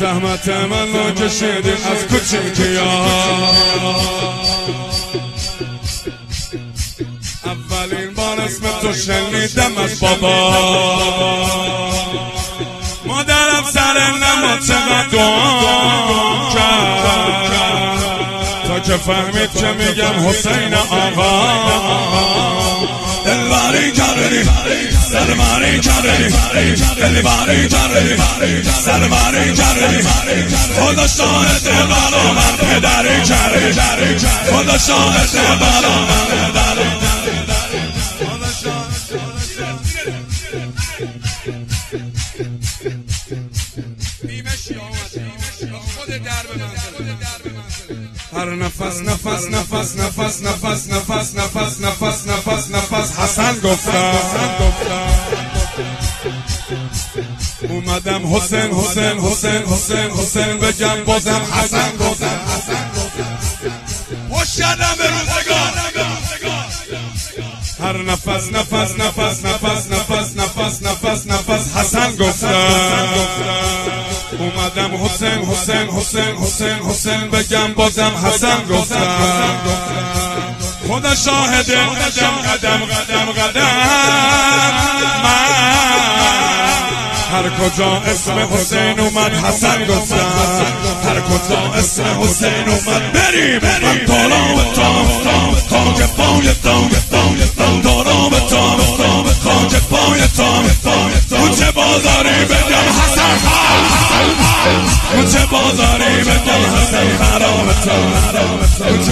زحمت من رو کشیدی از کوچیکی اولین بار اسم تو شنیدم از بابا. مادرم سر نماز چقدر دعا کرد. تا که فهمید که میگم حسین آقا. سلمانی کرده خیلی باری کرده سلمانی کرده خدا شاهد بلا من پدری کرده خدا شاهد بلا من پدری بیمشی آمد خود درب من هر نفس نفس نفس نفس نفس نفس نفس نفس نفس نفس حسن گفتم اومدم حسین حسین حسین حسین حسین بگم بازم حسن گفتم پشتم به روزگار هر نفس نفس نفس نفس نفس نفس نفس نفس حسن گفتم اومدم حسین حسین حسین حسین حسین بگم بازم حسن گفتم. خدا شاهده قدم قدم قدم قدم. هر کجا اسم حسین اومد حسن گفتم. هر کجا اسم حسین اومد بریم. من تارام تام تام خاک پای تام تام تام. دارام تام تام. خاک پای تام تام. کوچه بازاری بگم حسن. Çe bozarı ve bozarı, marom, marom, marom.